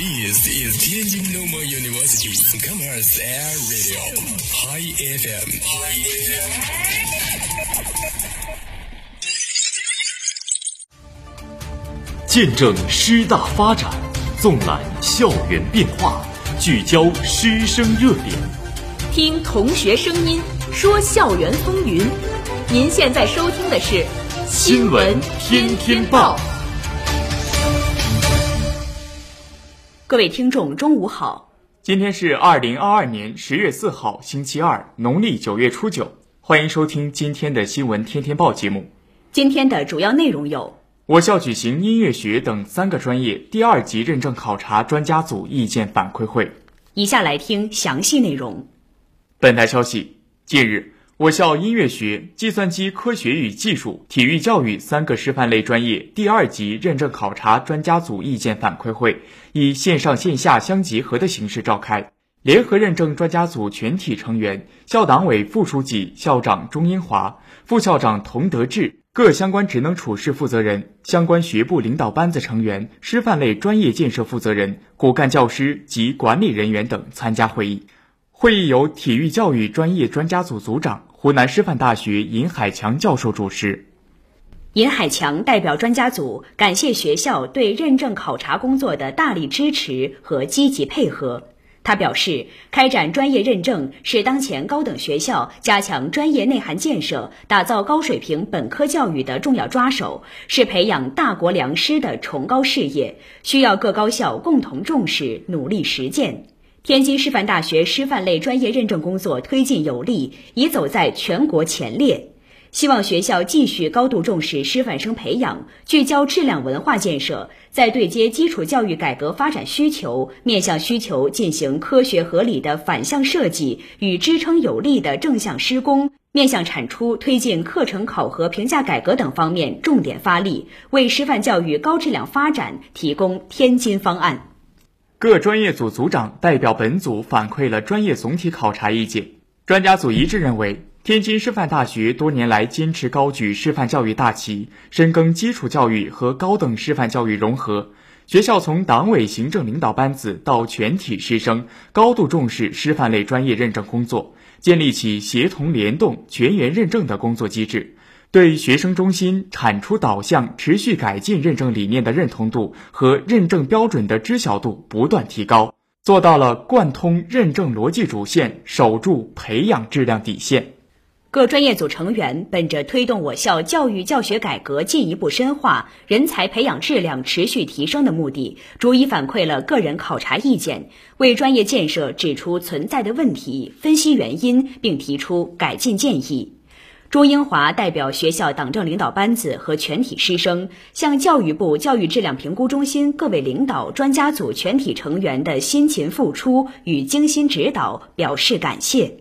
This is Tianjin Normal University Commerce Air Radio High FM。见证师大发展，纵览校园变化，聚焦师生热点，听同学声音，说校园风云。您现在收听的是《新闻天天报》。各位听众，中午好。今天是二零二二年十月四号，星期二，农历九月初九。欢迎收听今天的《新闻天天报》节目。今天的主要内容有：我校举行音乐学等三个专业第二级认证考察专家组意见反馈会。以下来听详细内容。本台消息，近日。我校音乐学、计算机科学与技术、体育教育三个师范类专业第二级认证考察专家组意见反馈会以线上线下相结合的形式召开。联合认证专家组全体成员、校党委副书记、校长钟英华、副校长童德志、各相关职能处室负责人、相关学部领导班子成员、师范类专业建设负责人、骨干教师及管理人员等参加会议。会议由体育教育专业专家组组长。湖南师范大学尹海强教授主持。尹海强代表专家组感谢学校对认证考察工作的大力支持和积极配合。他表示，开展专业认证是当前高等学校加强专业内涵建设、打造高水平本科教育的重要抓手，是培养大国良师的崇高事业，需要各高校共同重视、努力实践。天津师范大学师范类专业认证工作推进有力，已走在全国前列。希望学校继续高度重视师范生培养，聚焦质量文化建设，在对接基础教育改革发展需求、面向需求进行科学合理的反向设计与支撑有力的正向施工，面向产出推进课程考核评价改革等方面重点发力，为师范教育高质量发展提供天津方案。各专业组组长代表本组反馈了专业总体考察意见。专家组一致认为，天津师范大学多年来坚持高举师范教育大旗，深耕基础教育和高等师范教育融合。学校从党委行政领导班子到全体师生，高度重视师范类专业认证工作，建立起协同联动、全员认证的工作机制。对学生中心、产出导向、持续改进认证理念的认同度和认证标准的知晓度不断提高，做到了贯通认证逻辑主线，守住培养质量底线。各专业组成员本着推动我校教育教学改革进一步深化、人才培养质量持续提升的目的，逐一反馈了个人考察意见，为专业建设指出存在的问题，分析原因，并提出改进建议。朱英华代表学校党政领导班子和全体师生，向教育部教育质量评估中心各位领导、专家组全体成员的辛勤付出与精心指导表示感谢。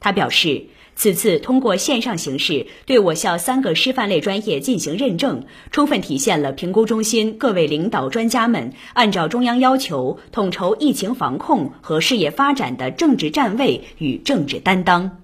他表示，此次通过线上形式对我校三个师范类专业进行认证，充分体现了评估中心各位领导专家们按照中央要求统筹疫情防控和事业发展的政治站位与政治担当。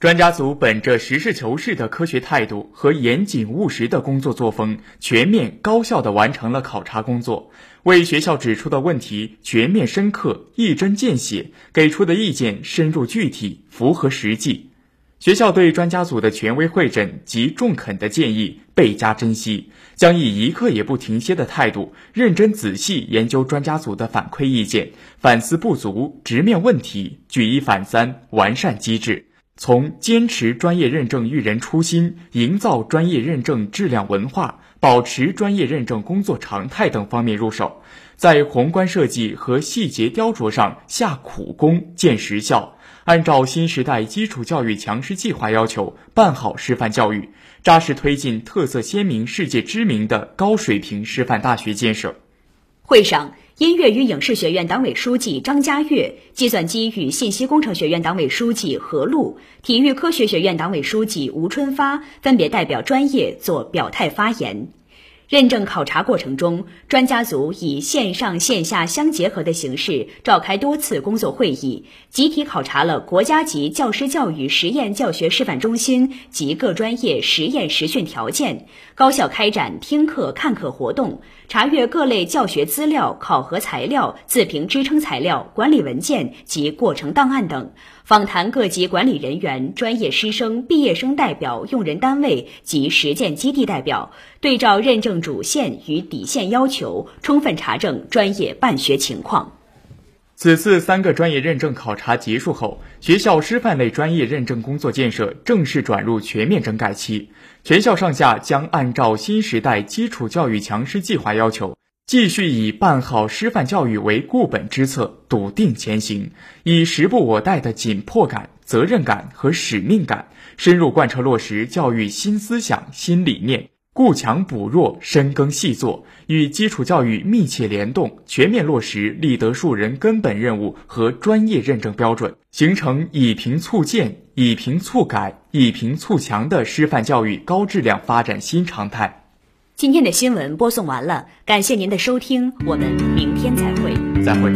专家组本着实事求是的科学态度和严谨务实的工作作风，全面高效地完成了考察工作，为学校指出的问题全面深刻、一针见血，给出的意见深入具体、符合实际。学校对专家组的权威会诊及中肯的建议倍加珍惜，将以一刻也不停歇的态度，认真仔细研究专家组的反馈意见，反思不足，直面问题，举一反三，完善机制。从坚持专业认证育人初心、营造专业认证质量文化、保持专业认证工作常态等方面入手，在宏观设计和细节雕琢上下苦功、见实效，按照新时代基础教育强师计划要求办好师范教育，扎实推进特色鲜明、世界知名的高水平师范大学建设。会上。音乐与影视学院党委书记张家悦、计算机与信息工程学院党委书记何璐、体育科学学院党委书记吴春发分别代表专业做表态发言。认证考察过程中，专家组以线上线下相结合的形式召开多次工作会议，集体考察了国家级教师教育实验教学示范中心及各专业实验实训条件，高效开展听课看课活动，查阅各类教学资料、考核材料、自评支撑材料、管理文件及过程档案等。访谈各级管理人员、专业师生、毕业生代表、用人单位及实践基地代表，对照认证主线与底线要求，充分查证专业办学情况。此次三个专业认证考察结束后，学校师范类专业认证工作建设正式转入全面整改期，全校上下将按照新时代基础教育强师计划要求。继续以办好师范教育为固本之策，笃定前行，以时不我待的紧迫感、责任感和使命感，深入贯彻落实教育新思想、新理念，固强补弱，深耕细作，与基础教育密切联动，全面落实立德树人根本任务和专业认证标准，形成以评促建、以评促改、以评促强的师范教育高质量发展新常态。今天的新闻播送完了，感谢您的收听，我们明天再会。再会。